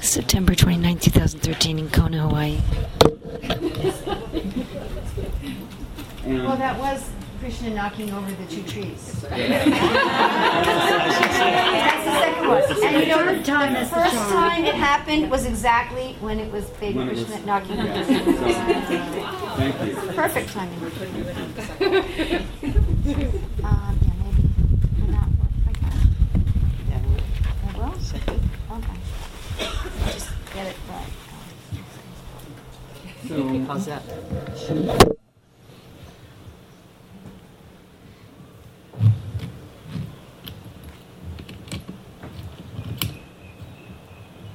September 29, 2013, in Kona, Hawaii. well, that was Krishna knocking over the two trees. That's the second one. And you know, the time is the first time it happened was exactly when it was baby When it was- Krishna knocking over Yeah, the trees. Thank you. Perfect timing. um, yeah, maybe. Will not work like that. That will? Okay. Just get it right. So, How's that?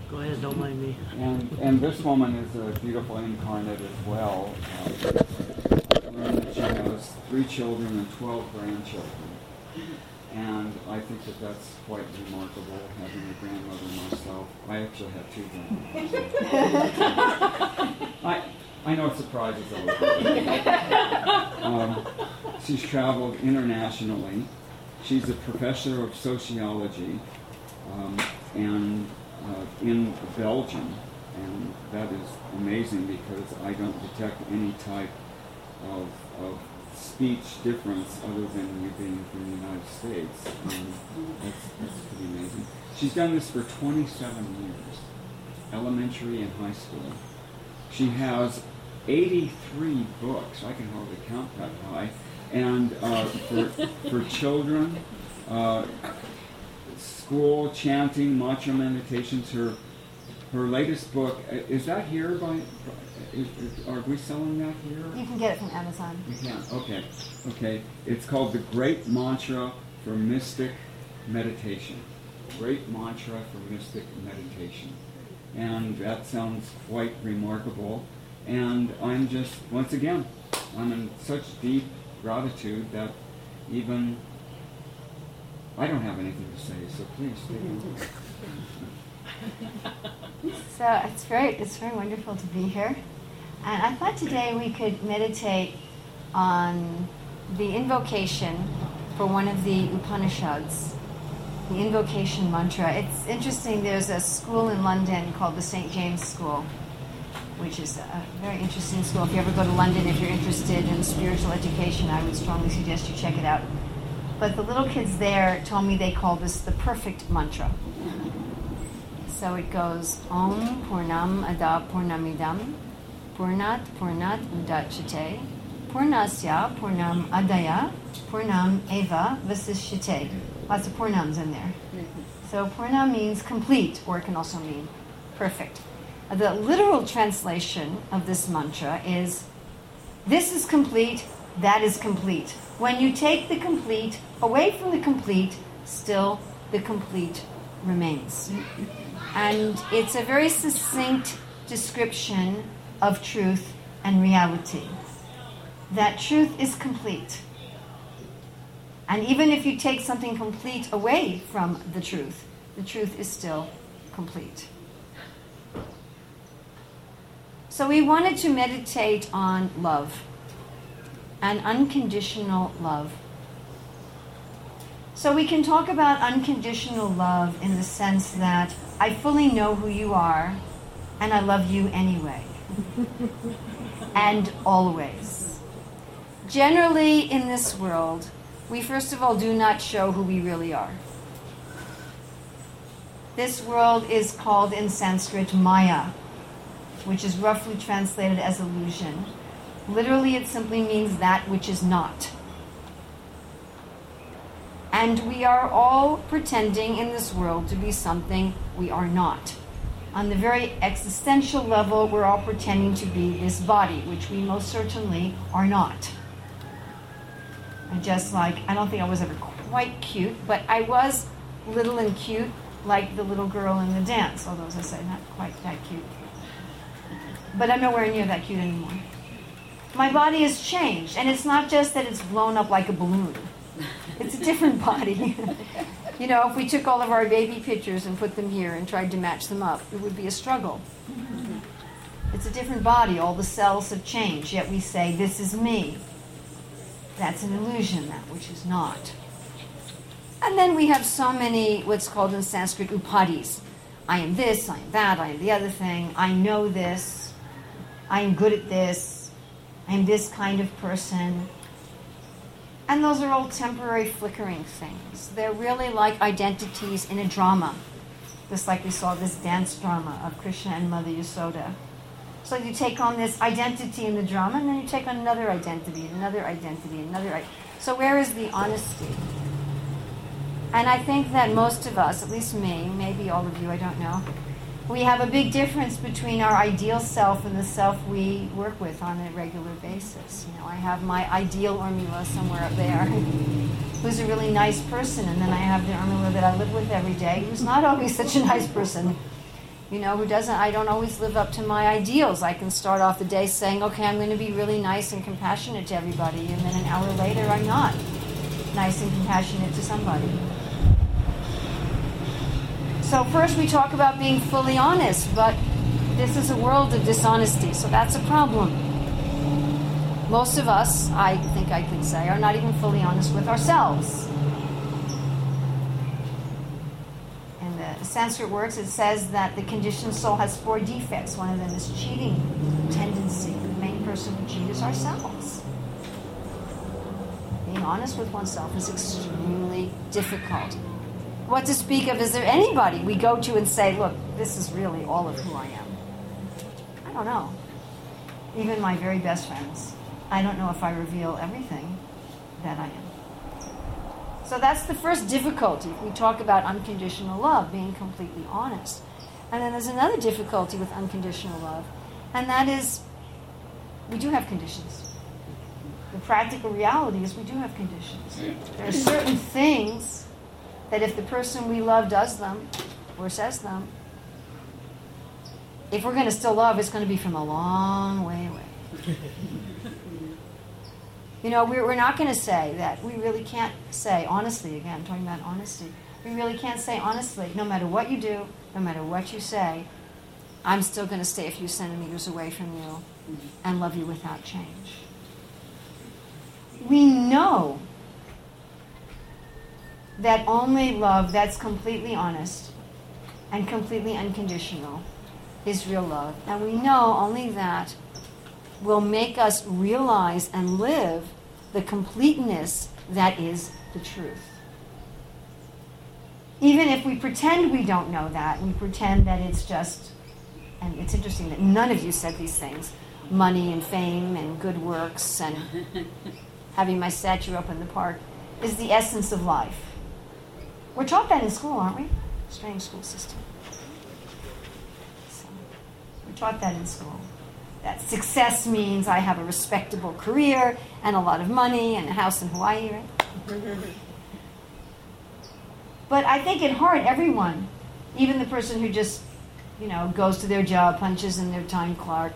Go ahead, don't mind me. and, and this woman is a beautiful incarnate as well. Uh, I learned that she has three children and 12 grandchildren. And I think that that's quite remarkable, having a grandmother myself. I actually have two grandmothers. I, I know it surprises everybody. Um, she's traveled internationally. She's a professor of sociology um, and uh, in Belgium, and that is amazing because I don't detect any type of, of speech difference other than you being from the United States. Um, that's, that's pretty amazing. She's done this for 27 years, elementary and high school. She has 83 books. I can hardly count that high. And uh, for, for children, uh, school chanting, mantra meditations. Her her latest book uh, is that here by? Is, is, are we selling that here? You can get it from Amazon. We can. Okay. Okay. It's called the Great Mantra for Mystic Meditation. Great Mantra for Mystic Meditation. And that sounds quite remarkable. And I'm just, once again, I'm in such deep gratitude that even I don't have anything to say, so please take it. So it's very, it's very wonderful to be here. And I thought today we could meditate on the invocation for one of the Upanishads, the invocation mantra. It's interesting, there's a school in London called the St. James School, which is a very interesting school. If you ever go to London, if you're interested in spiritual education, I would strongly suggest you check it out. But the little kids there told me they call this the perfect mantra. So it goes Om Purnam Ada Purnamidam Purnat Purnat Udachate Purnasya Purnam Adaya Purnam Eva Vasishyate. Lots of Purnams in there. Mm-hmm. So Purna means complete, or it can also mean perfect. The literal translation of this mantra is this is complete, that is complete. When you take the complete away from the complete, still the complete remains. And it's a very succinct description of truth and reality. That truth is complete. And even if you take something complete away from the truth, the truth is still complete. So we wanted to meditate on love and unconditional love. So we can talk about unconditional love in the sense that I fully know who you are and I love you anyway. and always. Generally, in this world, we first of all do not show who we really are. This world is called in Sanskrit Maya, which is roughly translated as illusion. Literally, it simply means that which is not. And we are all pretending in this world to be something we are not. On the very existential level, we're all pretending to be this body, which we most certainly are not. And just like, I don't think I was ever quite cute, but I was little and cute, like the little girl in the dance, although, as I say, not quite that cute. But I'm nowhere near that cute anymore. My body has changed, and it's not just that it's blown up like a balloon. It's a different body. you know, if we took all of our baby pictures and put them here and tried to match them up, it would be a struggle. It's a different body. All the cells have changed, yet we say, This is me. That's an illusion, that which is not. And then we have so many, what's called in Sanskrit, upadhis, I am this, I am that, I am the other thing, I know this, I am good at this, I am this kind of person. And those are all temporary flickering things. They're really like identities in a drama, just like we saw this dance drama of Krishna and Mother Yasoda. So you take on this identity in the drama, and then you take on another identity, another identity, another. I- so where is the honesty? And I think that most of us, at least me, maybe all of you, I don't know, we have a big difference between our ideal self and the self we work with on a regular basis. You know, I have my ideal Urmila somewhere up there, who's a really nice person, and then I have the Urmila that I live with every day, who's not always such a nice person. You know, who doesn't, I don't always live up to my ideals. I can start off the day saying, okay, I'm going to be really nice and compassionate to everybody, and then an hour later, I'm not nice and compassionate to somebody. So, first we talk about being fully honest, but this is a world of dishonesty, so that's a problem. Most of us, I think I can say, are not even fully honest with ourselves. In the Sanskrit works, it says that the conditioned soul has four defects. One of them is cheating tendency. The main person who cheat is ourselves. Being honest with oneself is extremely difficult. What to speak of? Is there anybody we go to and say, look, this is really all of who I am? I don't know. Even my very best friends. I don't know if I reveal everything that I am. So that's the first difficulty. We talk about unconditional love, being completely honest. And then there's another difficulty with unconditional love, and that is we do have conditions. The practical reality is we do have conditions. There are certain things that if the person we love does them or says them, if we're going to still love, it's going to be from a long way away. you know, we're, we're not going to say that. We really can't say, honestly, again, talking about honesty, we really can't say honestly, no matter what you do, no matter what you say, I'm still going to stay a few centimeters away from you and love you without change. We know that only love that's completely honest and completely unconditional is real love. And we know only that will make us realize and live the completeness that is the truth. Even if we pretend we don't know that, we pretend that it's just, and it's interesting that none of you said these things money and fame and good works and having my statue up in the park is the essence of life. We're taught that in school, aren't we? Strange school system. So, we're taught that in school. That success means I have a respectable career and a lot of money and a house in Hawaii, right? but I think at heart, everyone, even the person who just, you know, goes to their job, punches in their time clock,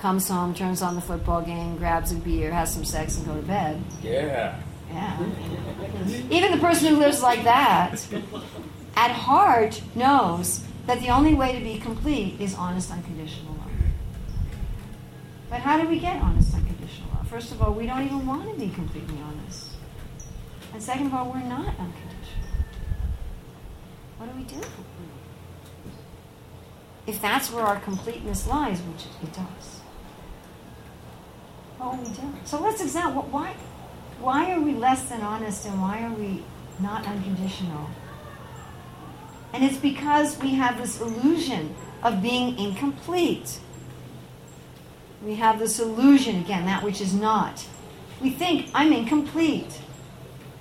comes home, turns on the football game, grabs a beer, has some sex, and go to bed. Yeah. Yeah. Even the person who lives like that, at heart, knows that the only way to be complete is honest, unconditional love. But how do we get honest, unconditional love? First of all, we don't even want to be completely honest. And second of all, we're not unconditional. What do we do? If that's where our completeness lies, which it does. What will we do? So let's examine what, why why are we less than honest and why are we not unconditional? And it's because we have this illusion of being incomplete. We have this illusion, again, that which is not. We think, I'm incomplete.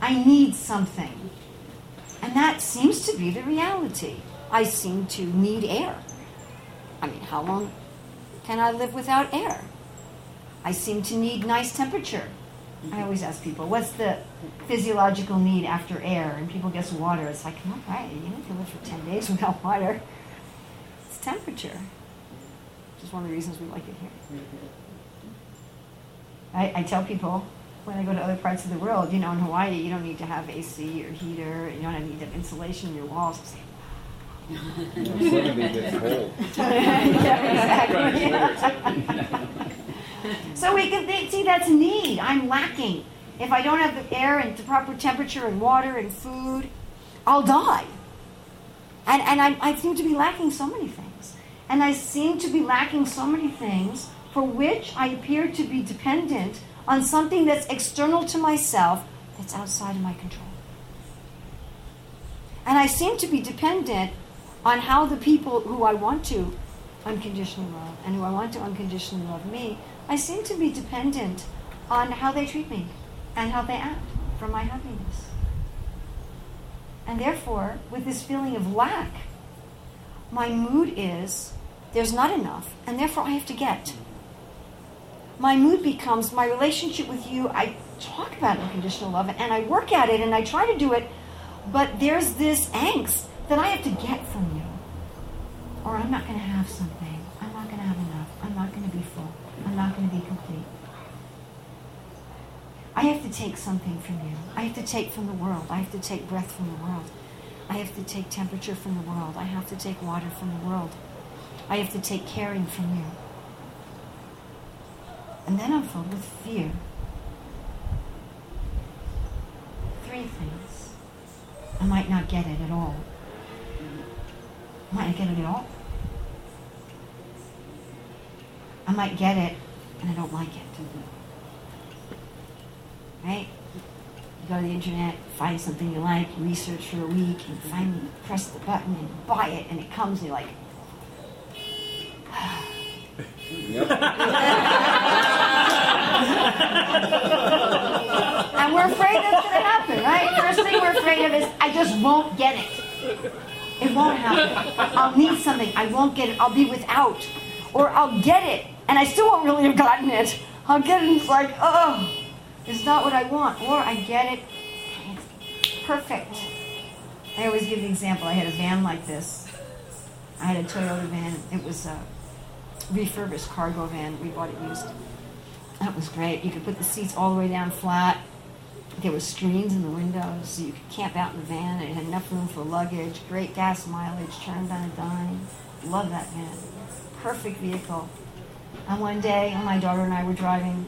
I need something. And that seems to be the reality. I seem to need air. I mean, how long can I live without air? I seem to need nice temperature. I always ask people, what's the physiological need after air? And people guess water. It's like, no, right, you know, can live for 10 days without water. It's temperature, which is one of the reasons we like it here. I, I tell people when I go to other parts of the world, you know, in Hawaii, you don't need to have AC or heater, you don't need to have insulation in your walls. I say, Suddenly it gets cold. yeah, exactly. so we can think, see that's need. I'm lacking. If I don't have the air and the proper temperature and water and food, I'll die. And, and I, I seem to be lacking so many things. And I seem to be lacking so many things for which I appear to be dependent on something that's external to myself that's outside of my control. And I seem to be dependent on how the people who I want to unconditionally love and who I want to unconditionally love me, I seem to be dependent on how they treat me and how they act for my happiness. And therefore, with this feeling of lack, my mood is there's not enough, and therefore I have to get. My mood becomes my relationship with you. I talk about unconditional love and I work at it and I try to do it, but there's this angst that I have to get from you. Or I'm not going to have something. I'm not going to have enough. I'm not going to be full. I'm not going to be complete. I have to take something from you. I have to take from the world. I have to take breath from the world. I have to take temperature from the world. I have to take water from the world. I have to take caring from you. And then I'm filled with fear. Three things. I might not get it at all. I might not get it at all. I might get it and I don't like it. Right? You go to the internet, find something you like, research for a week, and finally press the button and buy it, and it comes, and you're like, and we're afraid that's going to happen, right? First thing we're afraid of is, I just won't get it. It won't happen. I'll need something. I won't get it. I'll be without. Or I'll get it, and I still won't really have gotten it. I'll get it, and it's like, oh, it's not what I want. Or I get it, it's perfect. I always give the example. I had a van like this. I had a Toyota van. It was a refurbished cargo van. We bought it used. That was great. You could put the seats all the way down flat. There were screens in the windows, so you could camp out in the van. It had enough room for luggage. Great gas mileage. Turned on a dime. Love that van. Perfect vehicle. And one day, my daughter and I were driving.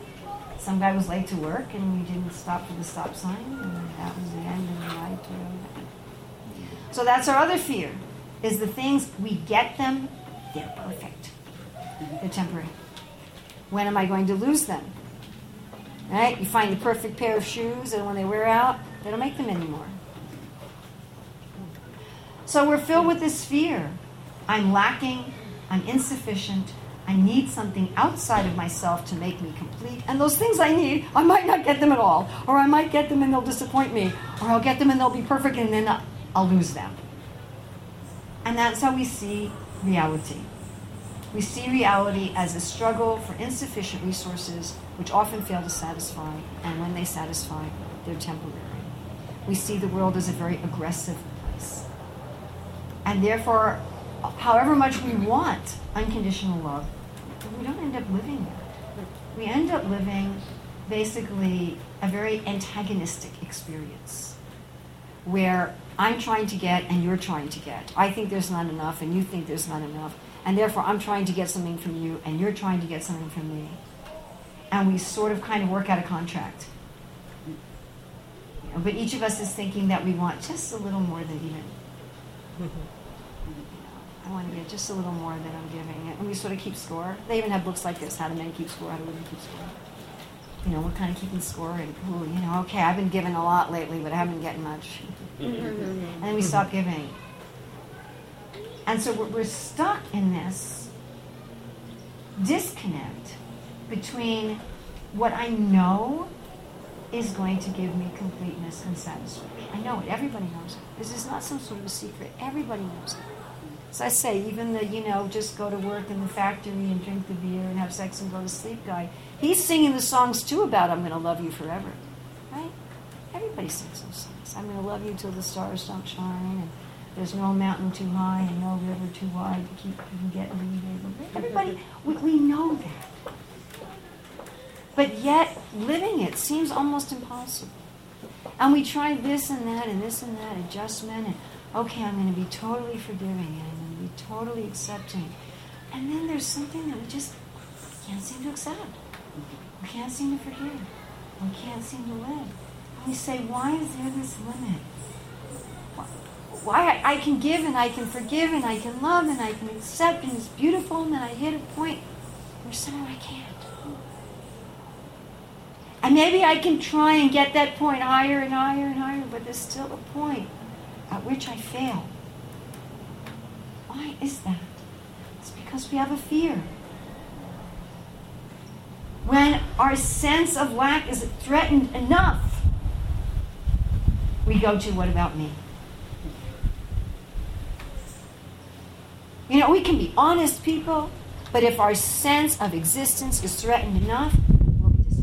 Some guy was late to work, and we didn't stop for the stop sign, and that was the end of the to. So that's our other fear: is the things we get them, they're perfect. They're temporary. When am I going to lose them? Right? You find the perfect pair of shoes, and when they wear out, they don't make them anymore. So we're filled with this fear. I'm lacking, I'm insufficient, I need something outside of myself to make me complete. And those things I need, I might not get them at all. Or I might get them and they'll disappoint me. Or I'll get them and they'll be perfect and then I'll lose them. And that's how we see reality. We see reality as a struggle for insufficient resources, which often fail to satisfy, and when they satisfy, they're temporary. We see the world as a very aggressive place. And therefore, however much we want unconditional love, we don't end up living it. We end up living basically a very antagonistic experience where I'm trying to get and you're trying to get. I think there's not enough and you think there's not enough. And therefore, I'm trying to get something from you, and you're trying to get something from me. And we sort of kind of work out a contract. But each of us is thinking that we want just a little more than even. Mm-hmm. I want to get just a little more than I'm giving. It. And we sort of keep score. They even have books like this How to Men Keep Score, How to Women Keep Score. You know, we're kind of keeping score, and, ooh, you know, okay, I've been giving a lot lately, but I haven't been getting much. Mm-hmm. and then we stop giving. And so we're stuck in this disconnect between what I know is going to give me completeness and satisfaction. I know it. Everybody knows it. This is not some sort of a secret. Everybody knows it. So I say, even the, you know, just go to work in the factory and drink the beer and have sex and go to sleep guy, he's singing the songs too about I'm going to love you forever. Right? Everybody sings those songs. I'm going to love you till the stars don't shine. And, there's no mountain too high and no river too wide to keep you from getting me. Everybody, we, we know that. But yet, living it seems almost impossible. And we try this and that and this and that adjustment, and okay, I'm going to be totally forgiving and be totally accepting. And then there's something that we just can't seem to accept. We can't seem to forgive. We can't seem to live. And we say, why is there this limit? why I, I can give and I can forgive and I can love and I can accept and it's beautiful and then I hit a point where somehow I can't. And maybe I can try and get that point higher and higher and higher, but there's still a point at which I fail. Why is that? It's because we have a fear. When our sense of lack is threatened enough, we go to what about me? You know, we can be honest people, but if our sense of existence is threatened enough, we'll be dishonest.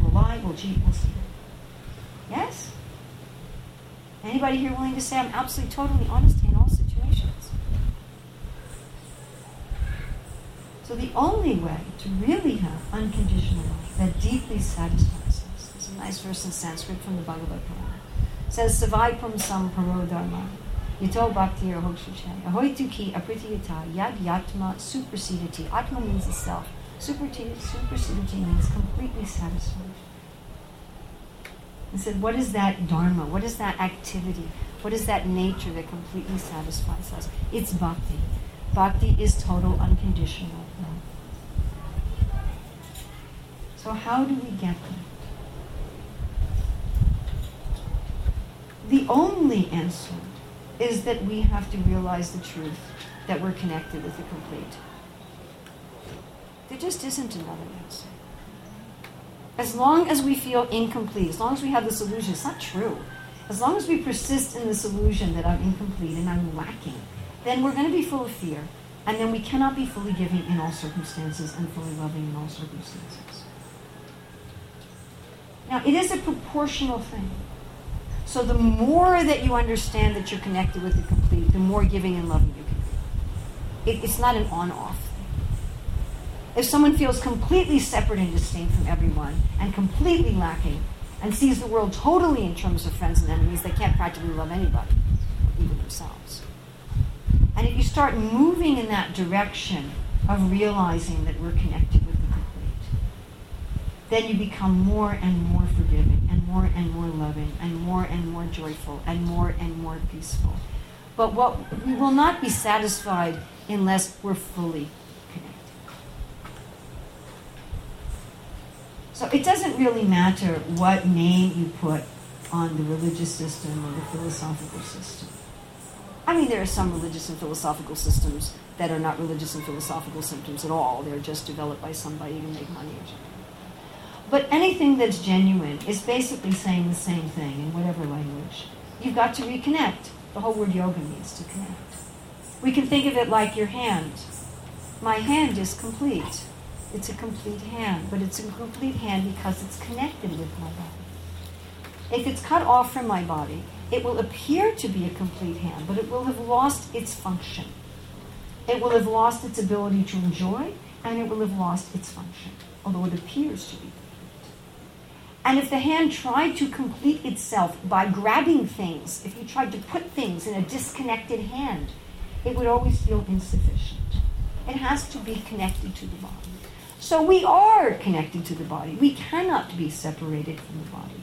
We'll lie, we'll cheat, we'll steal. Yes? Anybody here willing to say I'm absolutely, totally honest in all situations? So the only way to really have unconditional love that deeply satisfies us, is a nice verse in Sanskrit from the Bhagavad Gita. It says, Savai pum sam paro dharma, yato bhakti adhokshaje, ahoitu ki apritiyata, yad yatma suprasidati. Atma means the self. Suprasidati means completely satisfied. He said, what is that dharma? What is that activity? What is that nature that completely satisfies us? It's bhakti. Bhakti is total unconditional love. So how do we get there? The only answer is that we have to realize the truth that we're connected with the complete. There just isn't another answer. As long as we feel incomplete, as long as we have this illusion, it's not true. As long as we persist in this illusion that I'm incomplete and I'm lacking, then we're going to be full of fear. And then we cannot be fully giving in all circumstances and fully loving in all circumstances. Now, it is a proportional thing. So the more that you understand that you're connected with the complete, the more giving and loving you can be. It, it's not an on-off thing. If someone feels completely separate and distinct from everyone and completely lacking and sees the world totally in terms of friends and enemies, they can't practically love anybody, even themselves. And if you start moving in that direction of realizing that we're connected then you become more and more forgiving and more and more loving and more and more joyful and more and more peaceful. But what we will not be satisfied unless we're fully connected. So it doesn't really matter what name you put on the religious system or the philosophical system. I mean, there are some religious and philosophical systems that are not religious and philosophical systems at all. They're just developed by somebody to make money or something. But anything that's genuine is basically saying the same thing in whatever language. You've got to reconnect. The whole word yoga means to connect. We can think of it like your hand. My hand is complete. It's a complete hand, but it's a complete hand because it's connected with my body. If it's cut off from my body, it will appear to be a complete hand, but it will have lost its function. It will have lost its ability to enjoy, and it will have lost its function, although it appears to be. And if the hand tried to complete itself by grabbing things, if you tried to put things in a disconnected hand, it would always feel insufficient. It has to be connected to the body. So we are connected to the body. We cannot be separated from the body.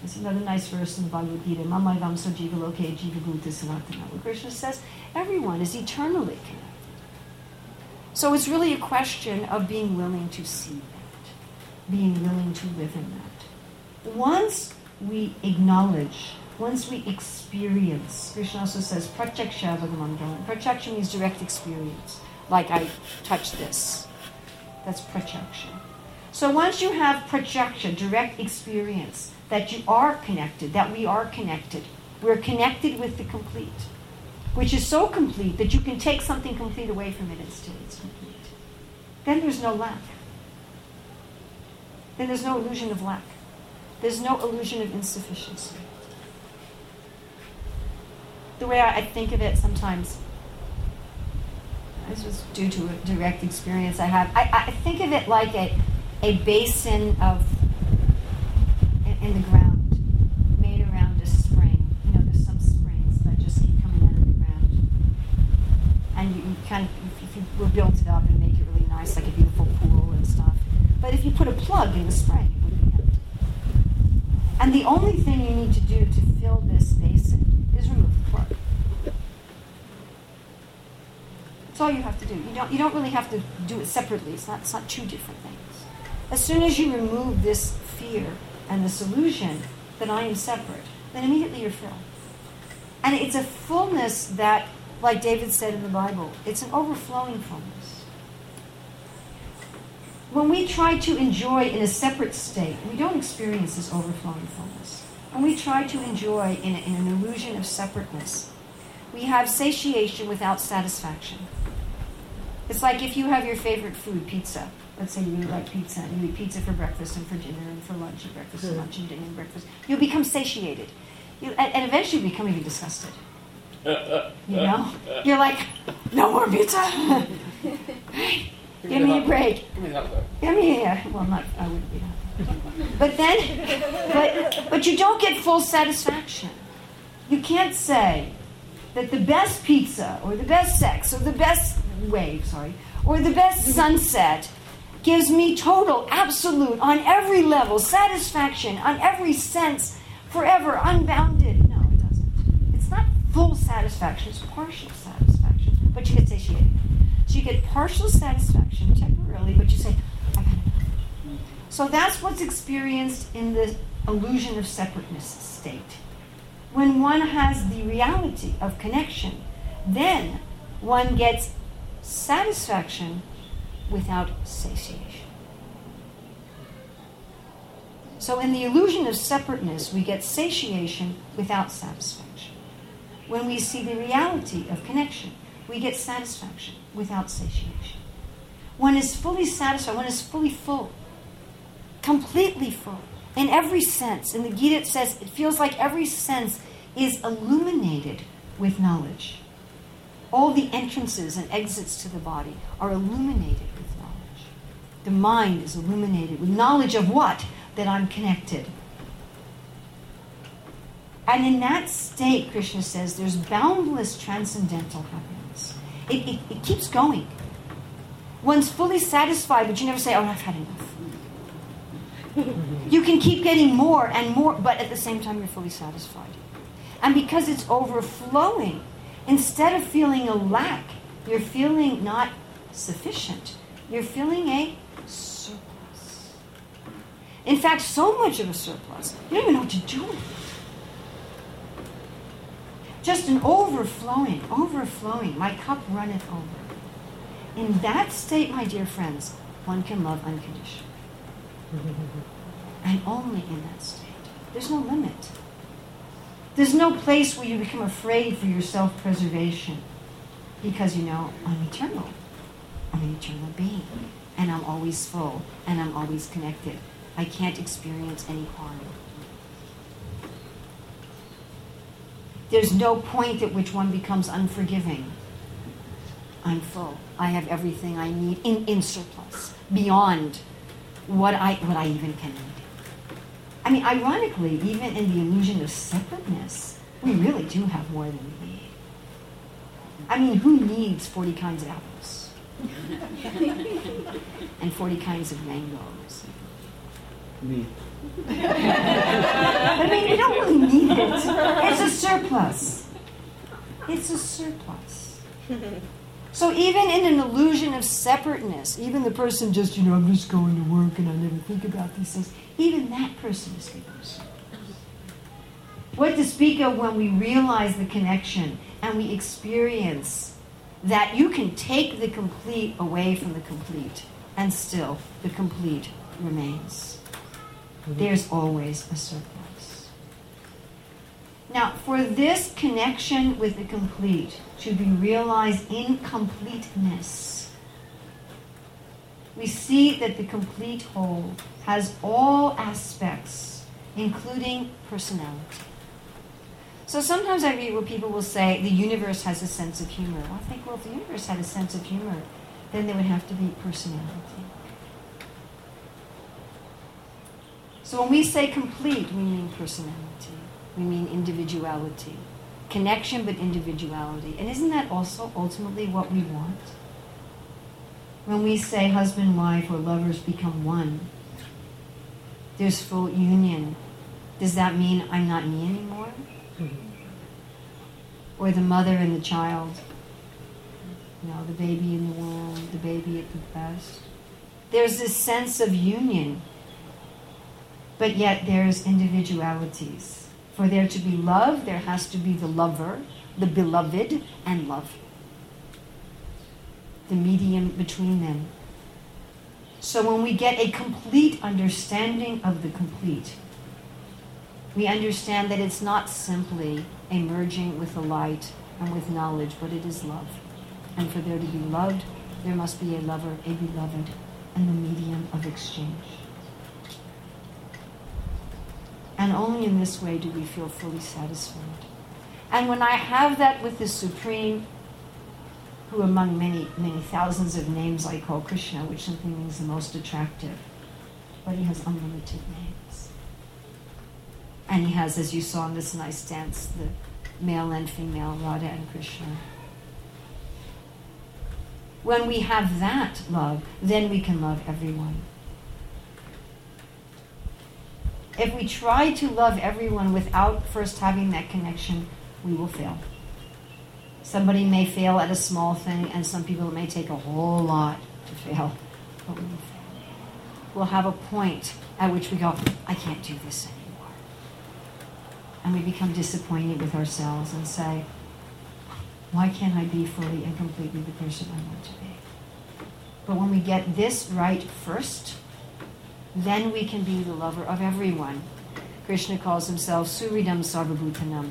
There's another nice verse in the Bhagavad Gita, Mamayvam so jiva loke jiva bhuta sanatana, where Krishna says everyone is eternally connected. So it's really a question of being willing to see that, being willing to live in that. Once we acknowledge, once we experience, Krishna also says, pratyaksha bhagavantam. Pratyaksha means direct experience. Like I touch this. That's pratyaksha. So once you have pratyaksha, direct experience, that you are connected, that we are connected. We're connected with the complete, which is so complete that you can take something complete away from it and still it's complete. Then there's no lack. Then there's no illusion of lack. There's no illusion of insufficiency. The way I think of it sometimes, this was due to a direct experience I have. I, I think of it like a, a basin of in the ground made around a spring. You know, there's some springs that just keep coming out of the ground. And you, you kind of, if you were built it up and make it really nice, like a beautiful pool and stuff. But if you put a plug in the spring, it would be empty. And the only thing you need to do to fill this basin is remove the plug. All you have to do. You don't, you don't really have to do it separately. It's not, it's not two different things. As soon as you remove this fear and this illusion that I am separate, then immediately you're filled. And it's a fullness that, like David said in the Bible, it's an overflowing fullness. When we try to enjoy in a separate state, we don't experience this overflowing fullness. When we try to enjoy in, in an illusion of separateness, we have satiation without satisfaction. It's like if you have your favorite food, pizza. Let's say you like pizza, and you eat pizza for breakfast and for dinner and for lunch and breakfast and lunch and dinner and breakfast. You'll become satiated. You, and, and eventually you become even disgusted. You know? You're like, no more pizza. Give me a break. Give me that. I mean, yeah, well, not, I wouldn't be that. But then, but, but you don't get full satisfaction. You can't say that the best pizza or the best sex or the best wave, sorry, or the best sunset gives me total, absolute, on every level, satisfaction, on every sense, forever, unbounded. No, it doesn't. It's not full satisfaction, it's partial satisfaction, but you get satiated. So you get partial satisfaction temporarily, but you say, I got enough. So that's what's experienced in the illusion of separateness state. When one has the reality of connection, then one gets satisfaction without satiation. So, in the illusion of separateness, we get satiation without satisfaction. When we see the reality of connection, we get satisfaction without satiation. One is fully satisfied, one is fully full, completely full, in every sense. In the Gita, it says it feels like every sense is illuminated with knowledge. All the entrances and exits to the body are illuminated with knowledge. The mind is illuminated with knowledge of what? That I'm connected. And in that state, Krishna says, there's boundless transcendental happiness. It, it, it keeps going. One's fully satisfied, but you never say, oh, I've had enough. you can keep getting more and more, but at the same time, you're fully satisfied. And because it's overflowing, instead of feeling a lack, you're feeling not sufficient. You're feeling a surplus. In fact, so much of a surplus, you don't even know what to do with it. Just an overflowing, overflowing. My cup runneth over. In that state, my dear friends, one can love unconditionally. and only in that state. There's no limit. There's no place where you become afraid for your self preservation because you know I'm eternal. I'm an eternal being. And I'm always full. And I'm always connected. I can't experience any harm. There's no point at which one becomes unforgiving. I'm full. I have everything I need in, in surplus, beyond what I, what I even can need. I mean, ironically, even in the illusion of separateness, we really do have more than we need. I mean, who needs 40 kinds of apples? and 40 kinds of mangoes? Me. I mean, we don't really need it. It's a surplus. It's a surplus. So even in an illusion of separateness, even the person just, you know, I'm just going to work and I never think about these things, even that person is given What to speak of when we realize the connection and we experience that you can take the complete away from the complete and still the complete remains. Mm-hmm. There's always a surplus. Now, for this connection with the complete to be realized in completeness, we see that the complete whole has all aspects, including personality. So sometimes I read where people will say the universe has a sense of humor. I think, well, if the universe had a sense of humor, then there would have to be personality. So when we say complete, we mean personality. We mean individuality. Connection, but individuality. And isn't that also ultimately what we want? When we say husband, wife, or lovers become one, there's full union. Does that mean I'm not me anymore? Mm-hmm. Or the mother and the child? you know, the baby in the womb, the baby at the breast. There's this sense of union, but yet there's individualities. For there to be love, there has to be the lover, the beloved, and love. The medium between them. So when we get a complete understanding of the complete, we understand that it's not simply a merging with the light and with knowledge, but it is love. And for there to be loved, there must be a lover, a beloved, and the medium of exchange. And only in this way do we feel fully satisfied. And when I have that with the Supreme, who among many, many thousands of names I call Krishna, which simply means the most attractive, but he has unlimited names. And he has, as you saw in this nice dance, the male and female, Radha and Krishna. When we have that love, then we can love everyone. If we try to love everyone without first having that connection, we will fail. Somebody may fail at a small thing, and some people it may take a whole lot to fail. But we will fail. We'll have a point at which we go, I can't do this anymore and we become disappointed with ourselves and say, why can't I be fully and completely the person I want to be? But when we get this right first, then we can be the lover of everyone. Krishna calls himself Suhridam Sarvabhutanam.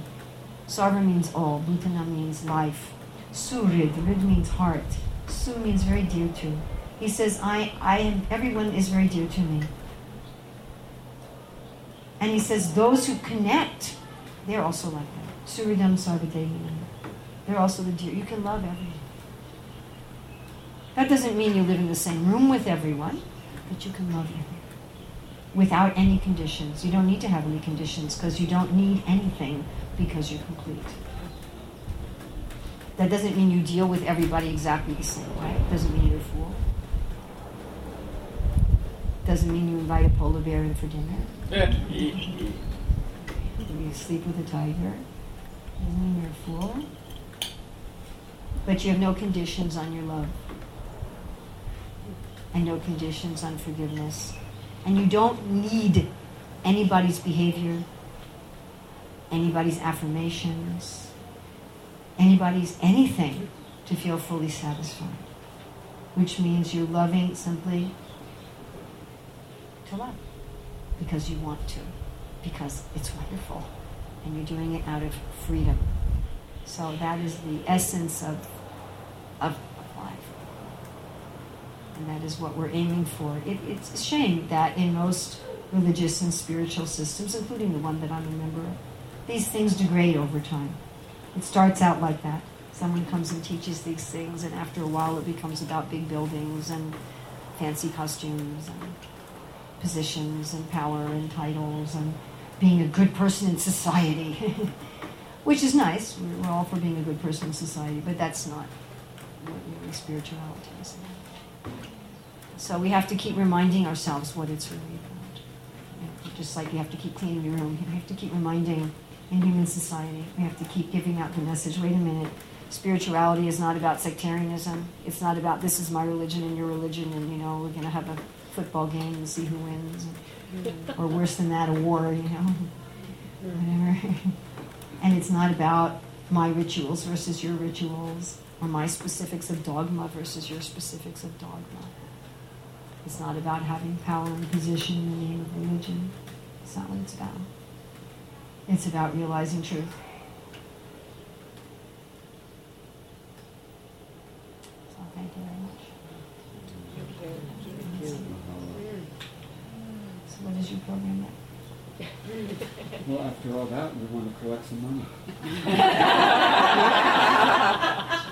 Sarva means all, Bhutanam means life. Suhrid, Hrid means heart. Su means very dear to. He says, I, I am, everyone is very dear to me. And he says, those who connect they're also like that. Suhridam Sarvadehinam. They're also the dear. You can love everyone. That doesn't mean you live in the same room with everyone, but you can love everyone. Without any conditions. You don't need to have any conditions because you don't need anything because you're complete. That doesn't mean you deal with everybody exactly the same way. It doesn't mean you're a fool. Doesn't mean you invite a polar bear in for dinner. you sleep with a tiger. Doesn't mean you're a fool. But you have no conditions on your love. And no conditions on forgiveness. And you don't need anybody's behavior, anybody's affirmations, anybody's anything to feel fully satisfied. Which means you're loving simply to love because you want to because it's wonderful and you're doing it out of freedom. So that is the essence of, of. And that is what we're aiming for. It, it's a shame that in most religious and spiritual systems, including the one that I'm a member of, these things degrade over time. It starts out like that. Someone comes and teaches these things, and after a while it becomes about big buildings and fancy costumes and positions and power and titles and being a good person in society, which is nice. We're all for being a good person in society, but that's not what really spirituality is. So we have to keep reminding ourselves what it's really about. You know, just like you have to keep cleaning your room, you have to keep reminding in human society. We have to keep giving out the message. Wait a minute. Spirituality is not about sectarianism. It's not about this is my religion and your religion, and you know we're going to have a football game and see who wins. Or worse than that, a war, you know, mm-hmm. whatever. and it's not about my rituals versus your rituals, or my specifics of dogma versus your specifics of dogma. It's not about having power and position in the name of religion. It's not what it's about. It's about realizing truth. So thank you very much. So what is your program then? Well, after all that, we want to collect some money.